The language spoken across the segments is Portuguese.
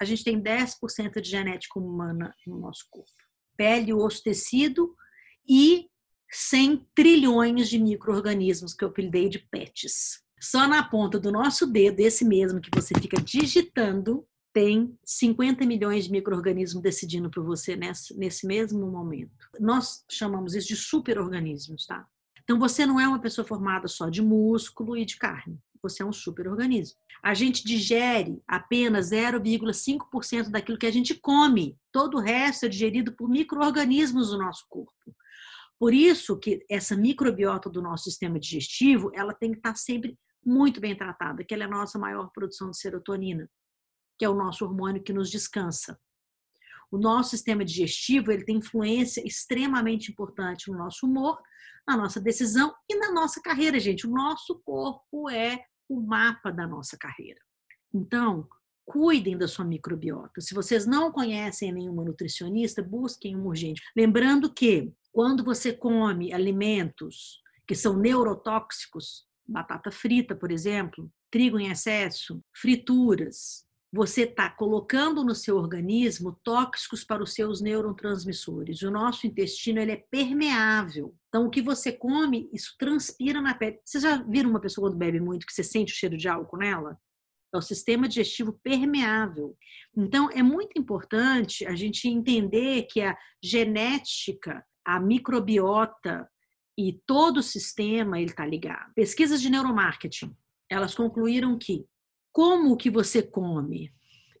a gente tem 10% de genética humana no nosso corpo. Pele, osso, tecido e 100 trilhões de micro-organismos que eu apelidei de PETs. Só na ponta do nosso dedo, esse mesmo que você fica digitando, tem 50 milhões de micro-organismos decidindo por você nesse, nesse mesmo momento. Nós chamamos isso de super-organismos, tá? Então você não é uma pessoa formada só de músculo e de carne. Você é um super-organismo. A gente digere apenas 0,5% daquilo que a gente come. Todo o resto é digerido por micro-organismos do nosso corpo. Por isso que essa microbiota do nosso sistema digestivo, ela tem que estar sempre muito bem tratada, que ela é a nossa maior produção de serotonina que é o nosso hormônio que nos descansa. O nosso sistema digestivo ele tem influência extremamente importante no nosso humor, na nossa decisão e na nossa carreira, gente. O nosso corpo é o mapa da nossa carreira. Então, cuidem da sua microbiota. Se vocês não conhecem nenhuma nutricionista, busquem um urgente. Lembrando que quando você come alimentos que são neurotóxicos, batata frita, por exemplo, trigo em excesso, frituras, você está colocando no seu organismo tóxicos para os seus neurotransmissores. O nosso intestino ele é permeável. Então, o que você come, isso transpira na pele. Vocês já viram uma pessoa quando bebe muito que você sente o cheiro de álcool nela? É o sistema digestivo permeável. Então, é muito importante a gente entender que a genética, a microbiota e todo o sistema ele está ligado. Pesquisas de neuromarketing, elas concluíram que como o que você come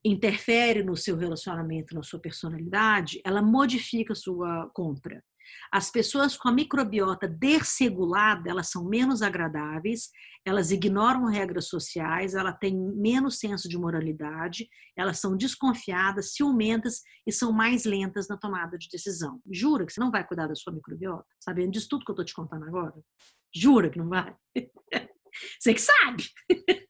interfere no seu relacionamento, na sua personalidade, ela modifica a sua compra. As pessoas com a microbiota desregulada, elas são menos agradáveis, elas ignoram regras sociais, elas têm menos senso de moralidade, elas são desconfiadas, ciumentas e são mais lentas na tomada de decisão. Jura que você não vai cuidar da sua microbiota? Sabendo disso tudo que eu estou te contando agora? Jura que não vai? Você que sabe!